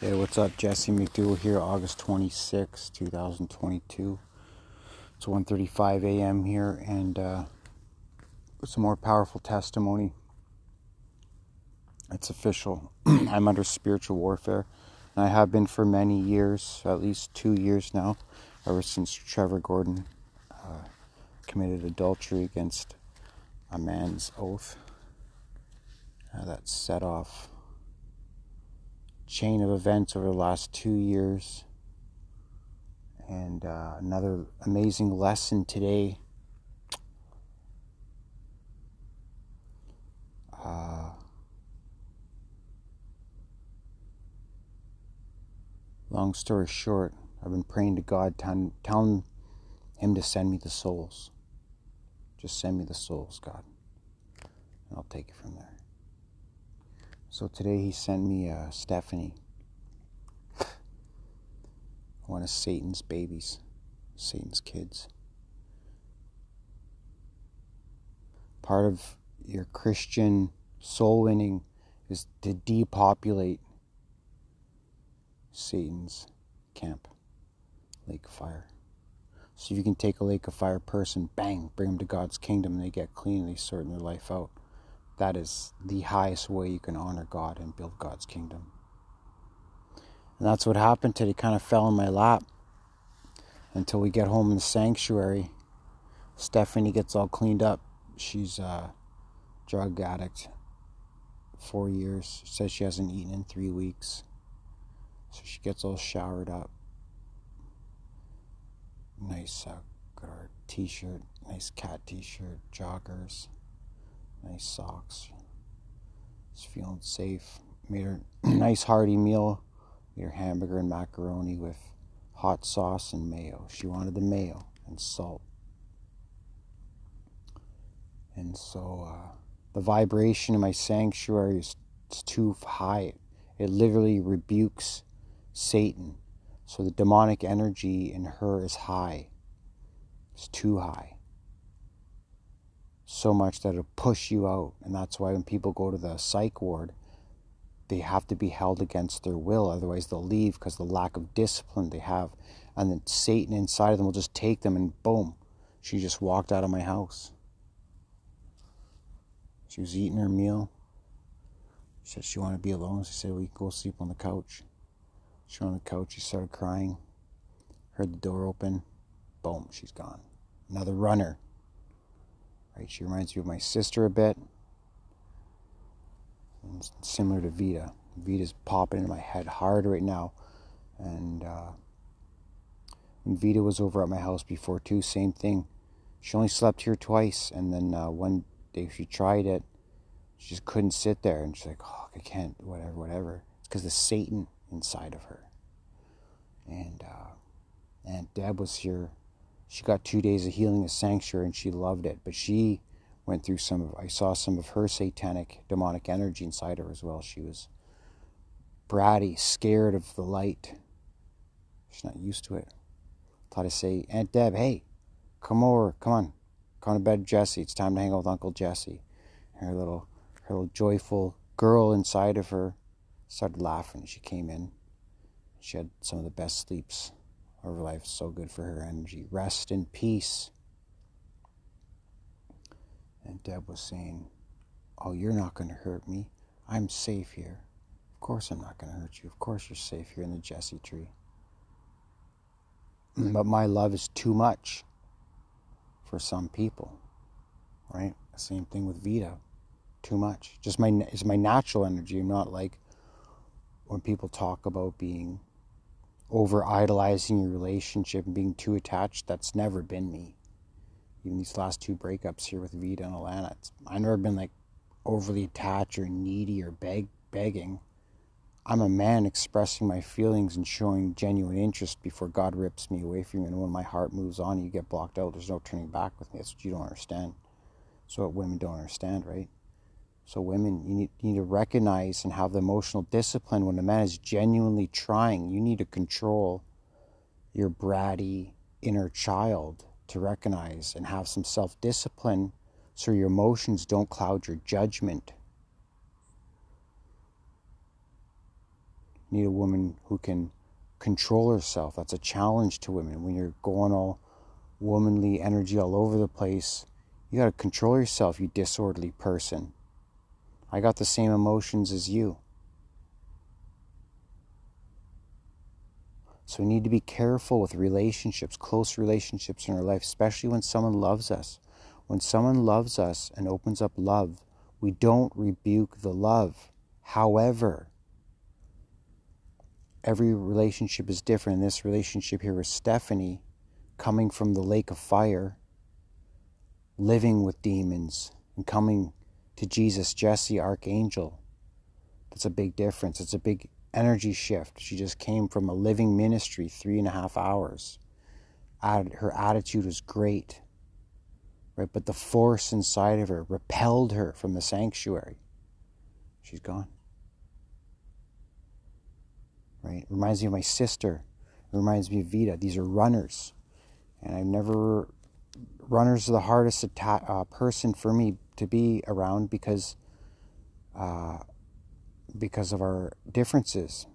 Hey, what's up? Jesse McDougal here, August 26, 2022. It's 1.35 a.m. here, and uh, some more powerful testimony. It's official. I'm under spiritual warfare, and I have been for many years, at least two years now, ever since Trevor Gordon uh, committed adultery against a man's oath. Uh, that set off chain of events over the last two years. And uh, another amazing lesson today. Uh, long story short, I've been praying to God, telling, telling Him to send me the souls. Just send me the souls, God. And I'll take it from there. So today he sent me uh, Stephanie, one of Satan's babies, Satan's kids. Part of your Christian soul winning is to depopulate Satan's camp, lake of fire. So if you can take a lake of fire person, bang, bring them to God's kingdom, and they get clean, they sort their life out. That is the highest way you can honor God and build God's kingdom. And that's what happened today. Kind of fell in my lap until we get home in the sanctuary. Stephanie gets all cleaned up. She's a drug addict. Four years. Says she hasn't eaten in three weeks. So she gets all showered up. Nice uh, t-shirt, nice cat t-shirt, joggers nice socks. She's feeling safe. Made her nice hearty meal. Made her hamburger and macaroni with hot sauce and mayo. She wanted the mayo and salt. And so uh, the vibration in my sanctuary is too high. It literally rebukes Satan. So the demonic energy in her is high. It's too high so much that it'll push you out. And that's why when people go to the psych ward, they have to be held against their will. Otherwise, they'll leave because the lack of discipline they have. And then Satan inside of them will just take them and boom, she just walked out of my house. She was eating her meal. She said she wanted to be alone. She said, We can go sleep on the couch. She went on the couch. She started crying. Heard the door open. Boom, she's gone. Another runner. Right? She reminds me of my sister a bit. Similar to Vita. Vita's popping in my head hard right now. And uh, when Vita was over at my house before, too, same thing. She only slept here twice. And then uh, one day she tried it. She just couldn't sit there. And she's like, oh, I can't, whatever, whatever. It's because the Satan inside of her. And uh, Aunt Deb was here she got two days of healing at Sanctuary and she loved it. But she went through some of, I saw some of her satanic, demonic energy inside her as well. She was bratty, scared of the light. She's not used to it. Thought I'd say, Aunt Deb, hey, come over, come on, come to bed, Jesse. It's time to hang out with Uncle Jesse. her little, her little joyful girl inside of her started laughing. She came in. She had some of the best sleeps her life so good for her energy. Rest in peace. And Deb was saying, Oh, you're not going to hurt me. I'm safe here. Of course, I'm not going to hurt you. Of course, you're safe here in the Jesse tree. But my love is too much for some people, right? Same thing with Vita. Too much. Just my it's my natural energy. I'm not like when people talk about being over idolizing your relationship and being too attached. That's never been me. Even these last two breakups here with Vita and Alana, I've never been like overly attached or needy or beg, begging. I'm a man expressing my feelings and showing genuine interest before God rips me away from you. And when my heart moves on, you get blocked out. There's no turning back with me. That's what you don't understand. So what women don't understand, right? So, women, you need, you need to recognize and have the emotional discipline when a man is genuinely trying. You need to control your bratty inner child to recognize and have some self discipline so your emotions don't cloud your judgment. You need a woman who can control herself. That's a challenge to women. When you're going all womanly energy all over the place, you got to control yourself, you disorderly person. I got the same emotions as you. So we need to be careful with relationships, close relationships in our life, especially when someone loves us. When someone loves us and opens up love, we don't rebuke the love. However, every relationship is different. This relationship here with Stephanie, coming from the lake of fire, living with demons, and coming to Jesus, Jesse, Archangel. That's a big difference. It's a big energy shift. She just came from a living ministry, three and a half hours. Her attitude was great, right? But the force inside of her repelled her from the sanctuary. She's gone. Right? Reminds me of my sister. It reminds me of Vita. These are runners. And I've never. Runners are the hardest atta- uh, person for me to be around because uh, because of our differences.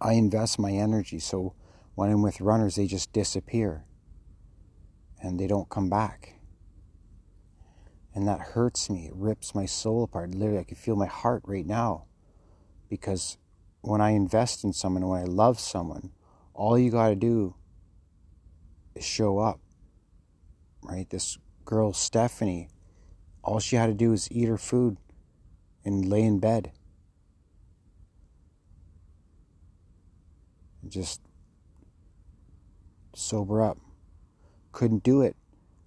I invest my energy, so when I'm with runners, they just disappear and they don't come back. And that hurts me. It rips my soul apart. Literally, I can feel my heart right now. Because when I invest in someone, when I love someone, all you got to do is show up. Right? This girl, Stephanie, all she had to do was eat her food and lay in bed. And just sober up. Couldn't do it.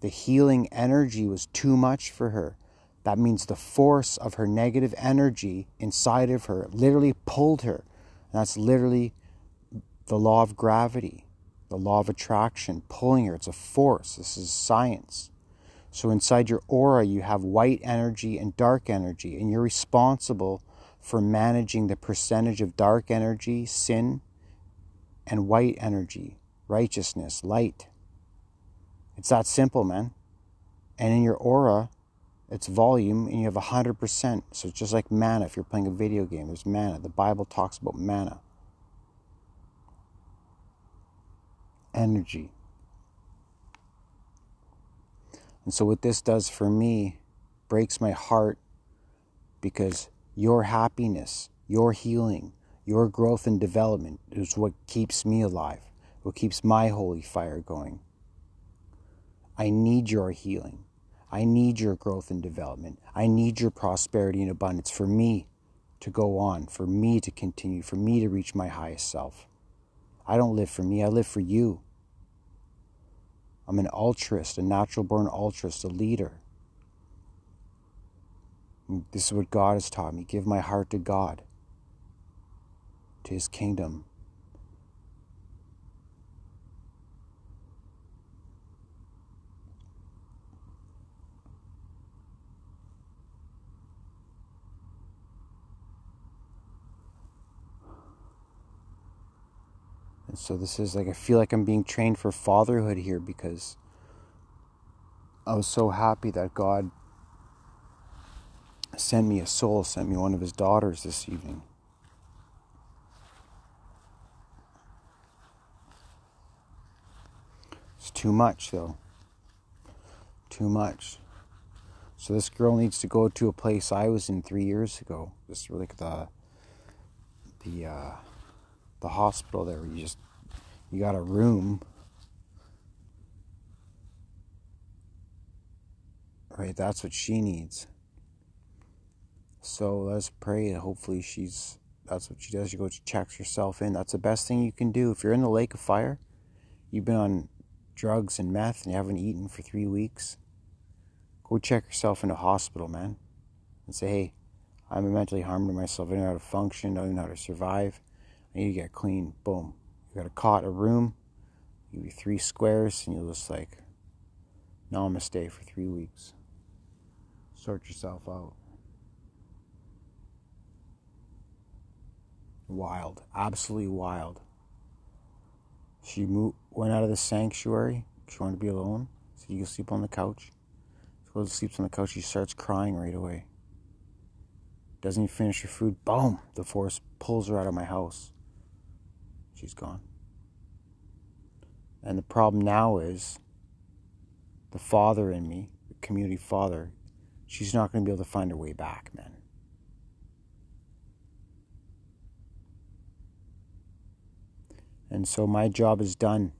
The healing energy was too much for her. That means the force of her negative energy inside of her literally pulled her. And that's literally the law of gravity, the law of attraction, pulling her. It's a force. This is science. So inside your aura, you have white energy and dark energy, and you're responsible for managing the percentage of dark energy, sin, and white energy, righteousness, light. It's that simple, man. And in your aura, it's volume, and you have 100%. So it's just like mana if you're playing a video game. There's mana. The Bible talks about mana. Energy. And so, what this does for me breaks my heart because your happiness, your healing, your growth and development is what keeps me alive, what keeps my holy fire going. I need your healing. I need your growth and development. I need your prosperity and abundance for me to go on, for me to continue, for me to reach my highest self. I don't live for me, I live for you. I'm an altruist, a natural born altruist, a leader. This is what God has taught me. Give my heart to God, to His kingdom. So this is like, I feel like I'm being trained for fatherhood here because I was so happy that God sent me a soul, sent me one of his daughters this evening. It's too much, though. Too much. So this girl needs to go to a place I was in three years ago. This like the the uh, the hospital there, where you just you got a room. Right, that's what she needs. So let's pray and hopefully she's that's what she does. She goes checks herself in. That's the best thing you can do. If you're in the lake of fire, you've been on drugs and meth and you haven't eaten for three weeks, go check yourself in a hospital, man. And say, hey, I'm mentally harming myself. I don't know how to function. I don't know how to survive. I need to get clean. Boom. You got a cot, a room, give you three squares, and you'll just like namaste for three weeks. Sort yourself out. Wild, absolutely wild. She moved, went out of the sanctuary. She wanted to be alone. So you can sleep on the couch. She goes to sleep on the couch. She starts crying right away. doesn't even finish her food. Boom! The force pulls her out of my house. She's gone. And the problem now is the father in me, the community father, she's not going to be able to find her way back, man. And so my job is done.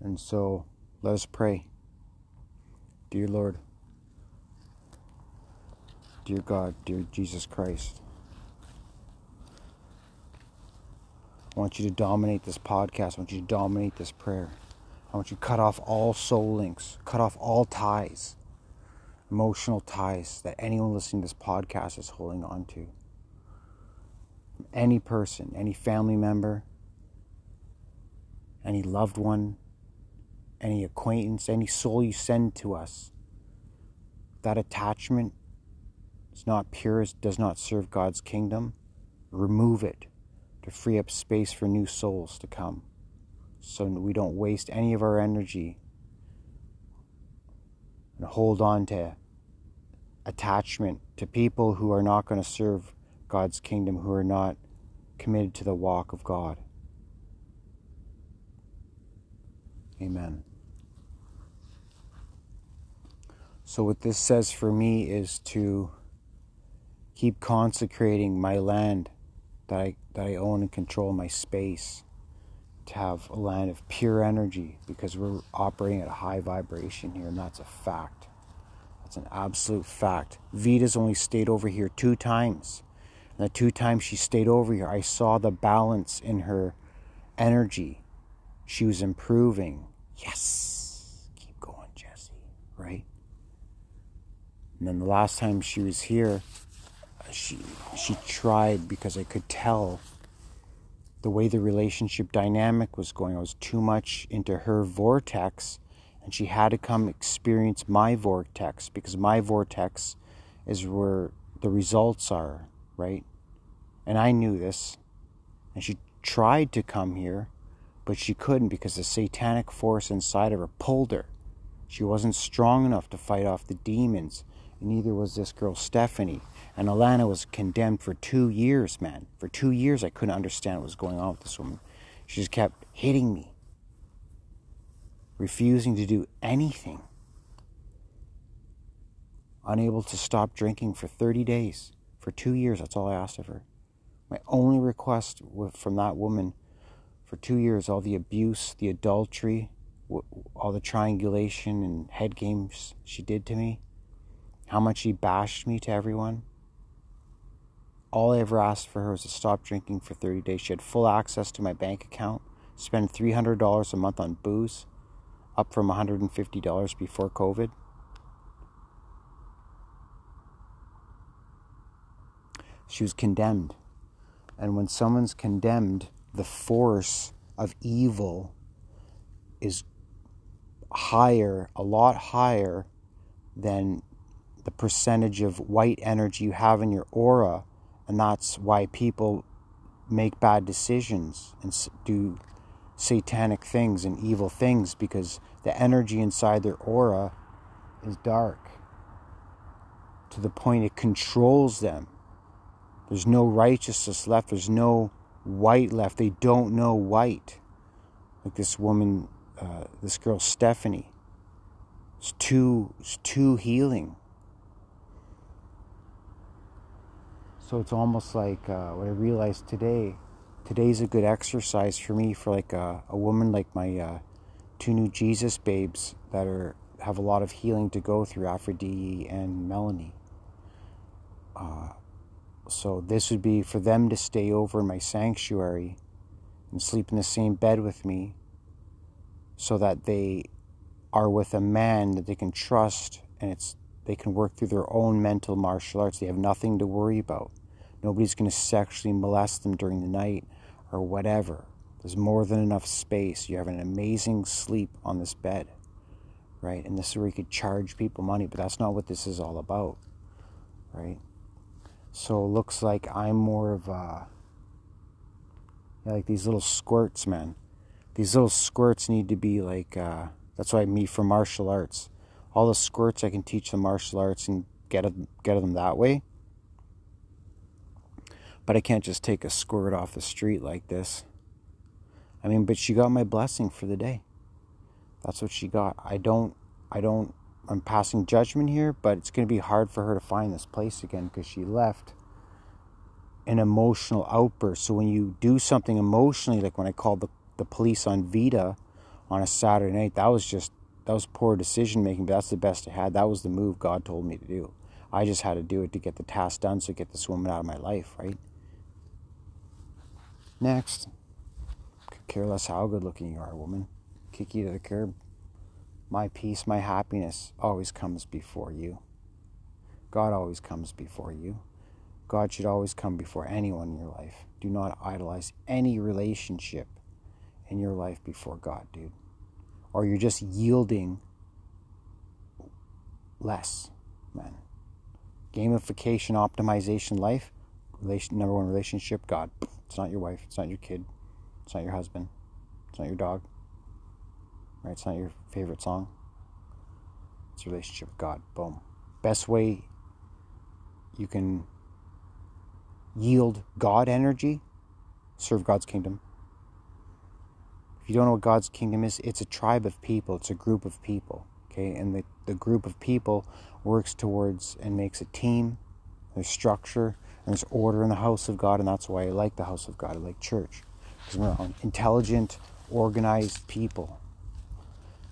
And so let us pray. Dear Lord, dear God, dear Jesus Christ, I want you to dominate this podcast. I want you to dominate this prayer. I want you to cut off all soul links, cut off all ties, emotional ties that anyone listening to this podcast is holding on to. Any person, any family member, any loved one, any acquaintance, any soul you send to us. That attachment is not pure, does not serve God's kingdom. Remove it to free up space for new souls to come so we don't waste any of our energy and hold on to attachment to people who are not going to serve God's kingdom, who are not committed to the walk of God. Amen. So, what this says for me is to keep consecrating my land that I, that I own and control, my space, to have a land of pure energy because we're operating at a high vibration here, and that's a fact. That's an absolute fact. Vita's only stayed over here two times. And the two times she stayed over here, I saw the balance in her energy. She was improving. Yes. Keep going, Jesse. Right? And then the last time she was here, she she tried because I could tell the way the relationship dynamic was going. I was too much into her vortex, and she had to come experience my vortex because my vortex is where the results are, right? And I knew this, and she tried to come here, but she couldn't because the satanic force inside of her pulled her. She wasn't strong enough to fight off the demons and neither was this girl Stephanie. And Alana was condemned for two years, man. For two years, I couldn't understand what was going on with this woman. She just kept hitting me, refusing to do anything, unable to stop drinking for 30 days. For two years, that's all I asked of her. My only request from that woman for two years, all the abuse, the adultery, all the triangulation and head games she did to me how much she bashed me to everyone. All I ever asked for her was to stop drinking for 30 days. She had full access to my bank account, spend $300 a month on booze, up from $150 before COVID. She was condemned. And when someone's condemned, the force of evil is higher, a lot higher than the percentage of white energy you have in your aura, and that's why people make bad decisions and do satanic things and evil things because the energy inside their aura is dark to the point it controls them. There's no righteousness left, there's no white left. They don't know white. Like this woman, uh, this girl Stephanie. It's too, it's too healing. So it's almost like uh, what I realized today. Today's a good exercise for me for like a, a woman like my uh, two new Jesus babes that are have a lot of healing to go through, Aphrodite and Melanie. Uh, so this would be for them to stay over in my sanctuary and sleep in the same bed with me, so that they are with a man that they can trust and it's they can work through their own mental martial arts. They have nothing to worry about. Nobody's going to sexually molest them during the night or whatever. There's more than enough space. You have an amazing sleep on this bed, right? And this is where you could charge people money, but that's not what this is all about, right? So it looks like I'm more of a, like these little squirts, man. These little squirts need to be like, uh, that's why meet for martial arts all the squirts I can teach the martial arts and get them, get them that way. But I can't just take a squirt off the street like this. I mean, but she got my blessing for the day. That's what she got. I don't, I don't, I'm passing judgment here, but it's going to be hard for her to find this place again because she left an emotional outburst. So when you do something emotionally, like when I called the, the police on Vita on a Saturday night, that was just, that was poor decision making, but that's the best I had. That was the move God told me to do. I just had to do it to get the task done, so get this woman out of my life, right? Next. Could care less how good looking you are, woman. Kick you to the curb. My peace, my happiness always comes before you. God always comes before you. God should always come before anyone in your life. Do not idolize any relationship in your life before God, dude. Or you're just yielding less, man. Gamification, optimization, life, relation, number one relationship, God. It's not your wife, it's not your kid, it's not your husband, it's not your dog, right? It's not your favorite song. It's relationship with God. Boom. Best way you can yield God energy, serve God's kingdom. If you don't know what God's kingdom is, it's a tribe of people, it's a group of people. Okay, and the, the group of people works towards and makes a team. There's structure and there's order in the house of God, and that's why I like the house of God. I like church. Because we're intelligent, organized people.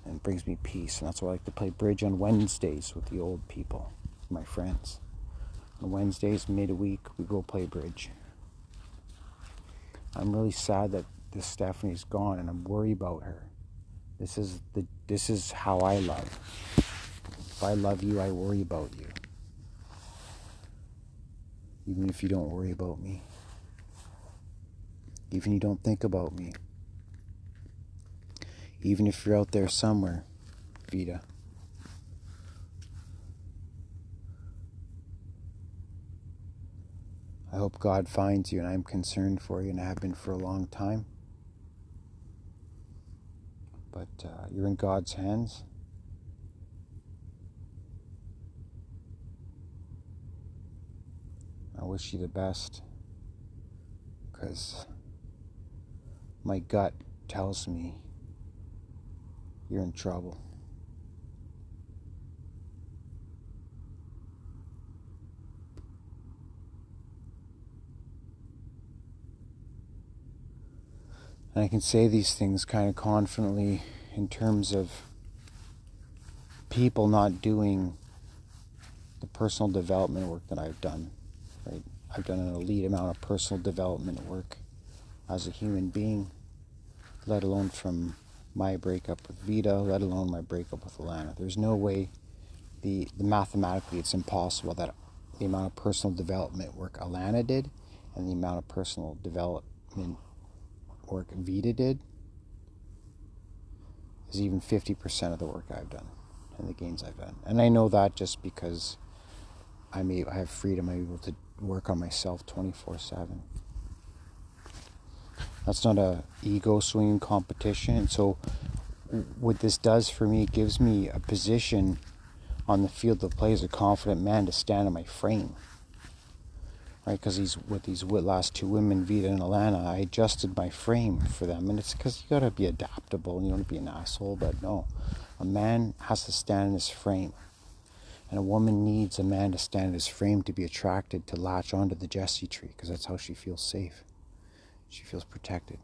And it brings me peace. And that's why I like to play bridge on Wednesdays with the old people, my friends. On Wednesdays, midweek, we go play bridge. I'm really sad that this Stephanie's gone and I'm worried about her. This is the this is how I love. If I love you, I worry about you. Even if you don't worry about me. Even if you don't think about me. Even if you're out there somewhere, Vita. I hope God finds you, and I'm concerned for you, and I have been for a long time. But uh, you're in God's hands. I wish you the best because my gut tells me you're in trouble. And I can say these things kind of confidently in terms of people not doing the personal development work that I've done. Right? I've done an elite amount of personal development work as a human being, let alone from my breakup with Vita, let alone my breakup with Alana. There's no way the, the mathematically it's impossible that the amount of personal development work Alana did and the amount of personal development work Vita did is even 50% of the work I've done and the gains I've done. And I know that just because I'm able, I have freedom, I'm able to work on myself 24 7. That's not a ego swinging competition. So what this does for me, gives me a position on the field of play as a confident man to stand in my frame right? Because he's with these last two women, Vita and Alana, I adjusted my frame for them, and it's because you gotta be adaptable. You don't to be an asshole, but no, a man has to stand in his frame, and a woman needs a man to stand in his frame to be attracted to latch onto the Jesse tree, because that's how she feels safe. She feels protected.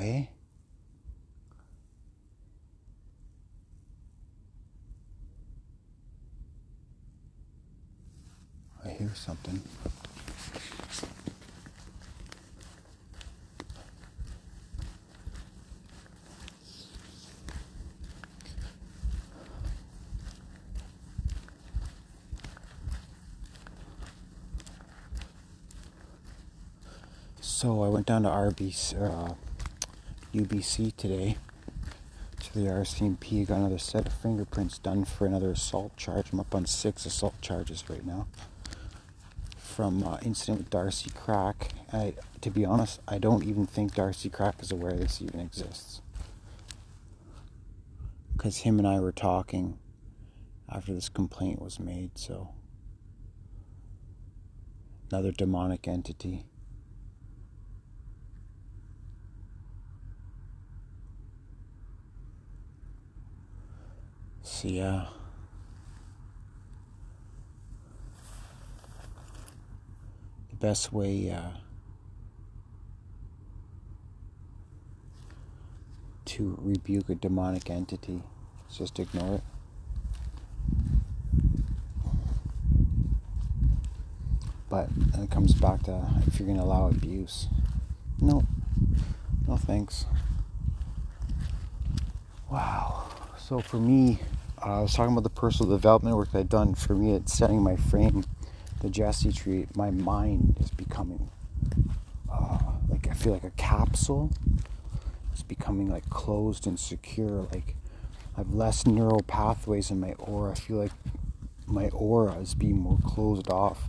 Eh? I hear something. So I went down to Arby's, uh, UBC today to the RCMP got another set of fingerprints done for another assault charge. I'm up on six assault charges right now from uh, incident with Darcy Crack. I, to be honest, I don't even think Darcy Crack is aware this even exists. Because him and I were talking after this complaint was made, so. Another demonic entity. So, yeah. The best way uh, to rebuke a demonic entity is just ignore it. But then it comes back to if you're going to allow abuse. No. No thanks. Wow. So for me, uh, I was talking about the personal development work that I've done. For me, it's setting my frame, the Jesse tree. My mind is becoming uh, like I feel like a capsule. It's becoming like closed and secure. Like I have less neural pathways in my aura. I feel like my aura is being more closed off.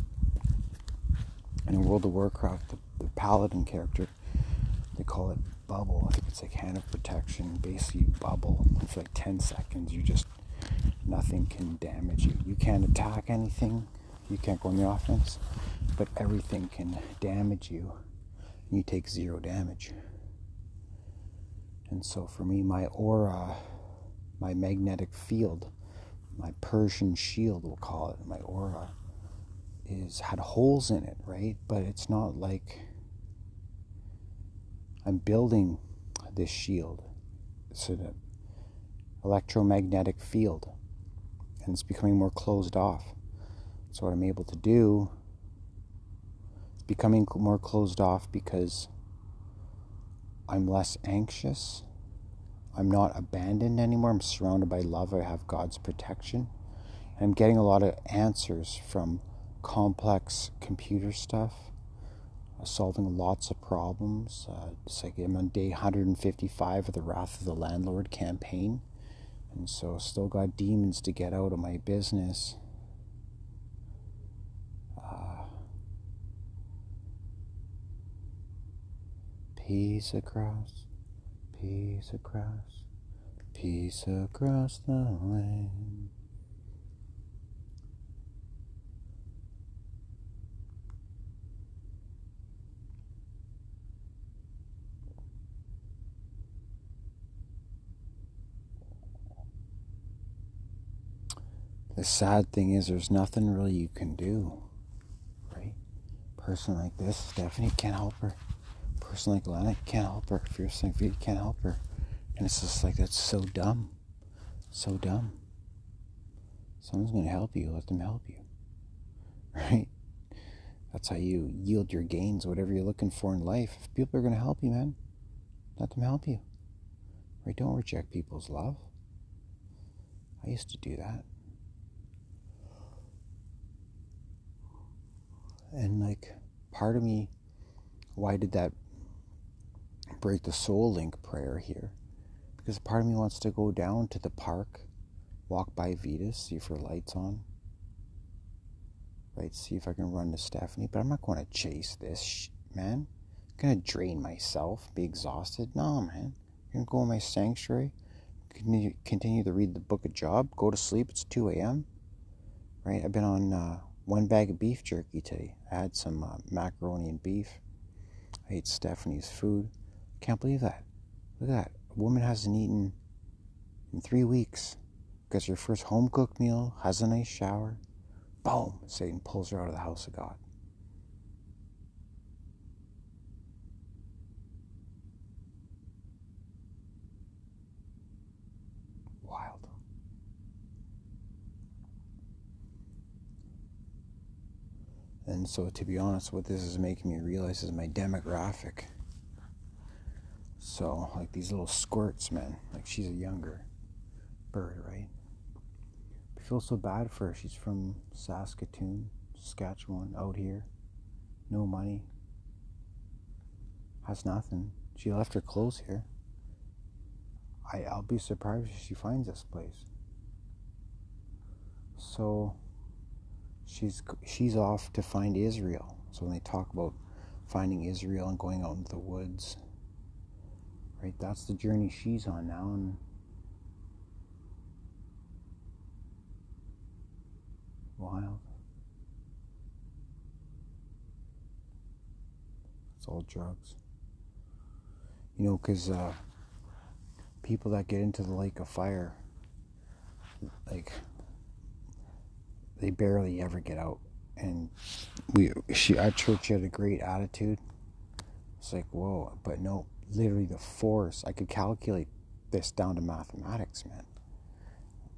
And in World of Warcraft, the, the paladin character, they call it bubble. I think it's like hand of protection, basically bubble. For like 10 seconds, you just, nothing can damage you. You can't attack anything, you can't go on the offense, but everything can damage you. You take zero damage. And so for me, my aura, my magnetic field, my Persian shield, we'll call it, my aura, is had holes in it, right? But it's not like I'm building this shield. so an electromagnetic field, and it's becoming more closed off. So, what I'm able to do is becoming more closed off because I'm less anxious. I'm not abandoned anymore. I'm surrounded by love. I have God's protection. And I'm getting a lot of answers from complex computer stuff solving lots of problems. Uh, it's like I'm on day 155 of the Wrath of the Landlord campaign. And so still got demons to get out of my business. Uh, peace across, peace across, peace across the land. The sad thing is there's nothing really you can do right? Person like this stephanie can't help her. Person like lena can't help her. Fierce like v can't help her. And it's just like that's so dumb. So dumb. Someone's going to help you. Let them help you right? That's how you yield your gains whatever you're looking for in life. If people are going to help you man let them help you right? Don't reject people's love. I used to do that And like part of me, why did that break the soul link prayer here? Because part of me wants to go down to the park, walk by Vita's, see if her light's on. Right, see if I can run to Stephanie, but I'm not going to chase this, sh- man. I'm going to drain myself, be exhausted. No, man. I'm going to go in my sanctuary, continue, continue to read the book of Job, go to sleep. It's 2 a.m. Right, I've been on uh, one bag of beef jerky today. I had some uh, macaroni and beef. I ate Stephanie's food. Can't believe that. Look at that. A woman hasn't eaten in three weeks. Gets her first home cooked meal, has a nice shower. Boom! Satan pulls her out of the house of God. And so, to be honest, what this is making me realize is my demographic. So, like these little squirts, man. Like she's a younger bird, right? I feel so bad for her. She's from Saskatoon, Saskatchewan, out here. No money. Has nothing. She left her clothes here. I, I'll be surprised if she finds this place. So she's she's off to find Israel. So when they talk about finding Israel and going out into the woods, right? That's the journey she's on now, and wild. It's all drugs. You know, because uh, people that get into the lake of fire, like, they barely ever get out. And we, she, our church had a great attitude. It's like, whoa, but no, literally the force. I could calculate this down to mathematics, man.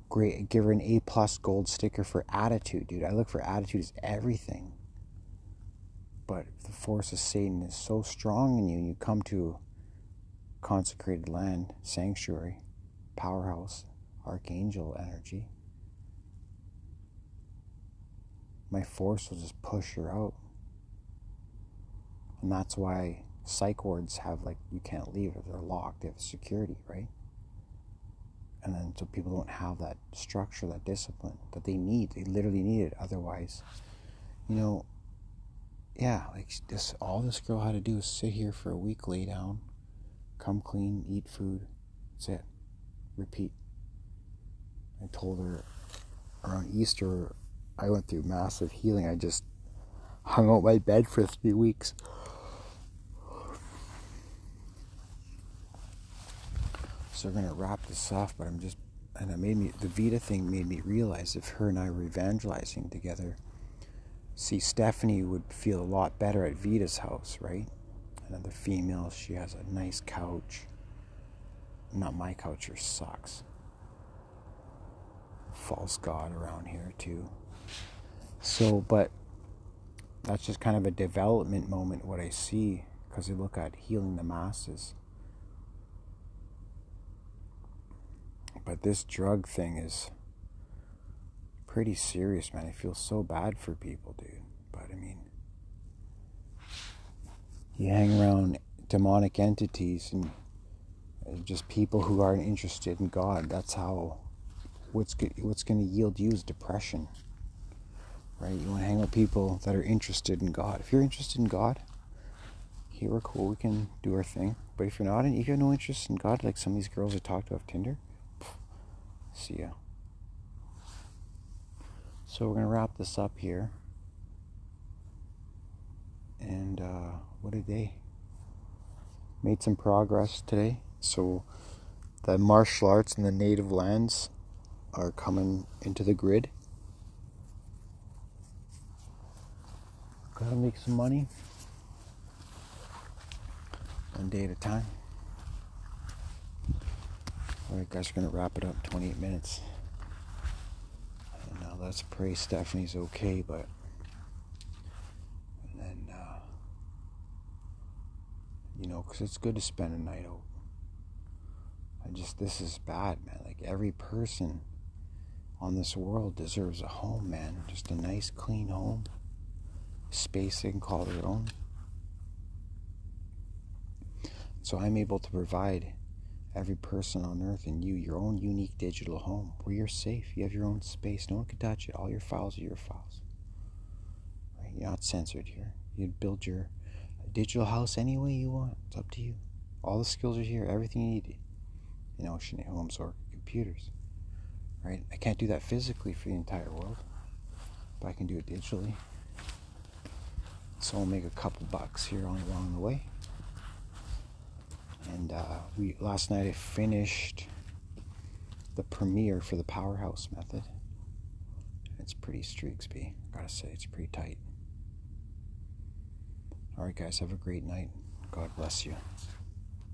Great, give her an A plus gold sticker for attitude, dude. I look for attitude as everything. But the force of Satan is so strong in you, and you come to consecrated land, sanctuary, powerhouse, archangel energy. My force will just push her out. And that's why psych wards have like you can't leave if they're locked, they have security, right? And then so people don't have that structure, that discipline that they need. They literally need it. Otherwise, you know, yeah, like this all this girl had to do is sit here for a week, lay down, come clean, eat food. That's it. Repeat. I told her around Easter I went through massive healing. I just hung out my bed for three weeks. So we're gonna wrap this off, but I'm just and it made me the Vita thing made me realize if her and I were evangelizing together, see Stephanie would feel a lot better at Vita's house, right? Another female, she has a nice couch. Not my couch, her sucks. False god around here too. So, but that's just kind of a development moment what I see because I look at healing the masses. But this drug thing is pretty serious, man. I feel so bad for people, dude. But I mean, you hang around demonic entities and uh, just people who aren't interested in God. That's how what's what's going to yield you is depression. Right? You want to hang with people that are interested in God. If you're interested in God, here we're cool. We can do our thing. But if you're not, and you have no interest in God, like some of these girls I talked to off Tinder, See ya. So we're to wrap this up here. And uh, what a day. Made some progress today. So the martial arts and the native lands are coming into the grid. Gotta make some money. One day at a time. Alright, guys, we're to wrap it up 28 minutes. And now let's pray Stephanie's okay, but. And then, uh, you know, because it's good to spend a night out. I just, this is bad, man. Like, every person on this world deserves a home, man. Just a nice, clean home. Space they can call their own. So I'm able to provide every person on earth and you your own unique digital home where you're safe. You have your own space. No one can touch it. All your files are your files. Right? You're not censored here. You build your digital house any way you want. It's up to you. All the skills are here. Everything you need in Ocean Homes or computers. Right? I can't do that physically for the entire world, but I can do it digitally. So I'll make a couple bucks here on along the way and uh, we last night I finished the premiere for the Powerhouse Method. It's pretty streaksby. Gotta say, it's pretty tight. All right, guys, have a great night. God bless you.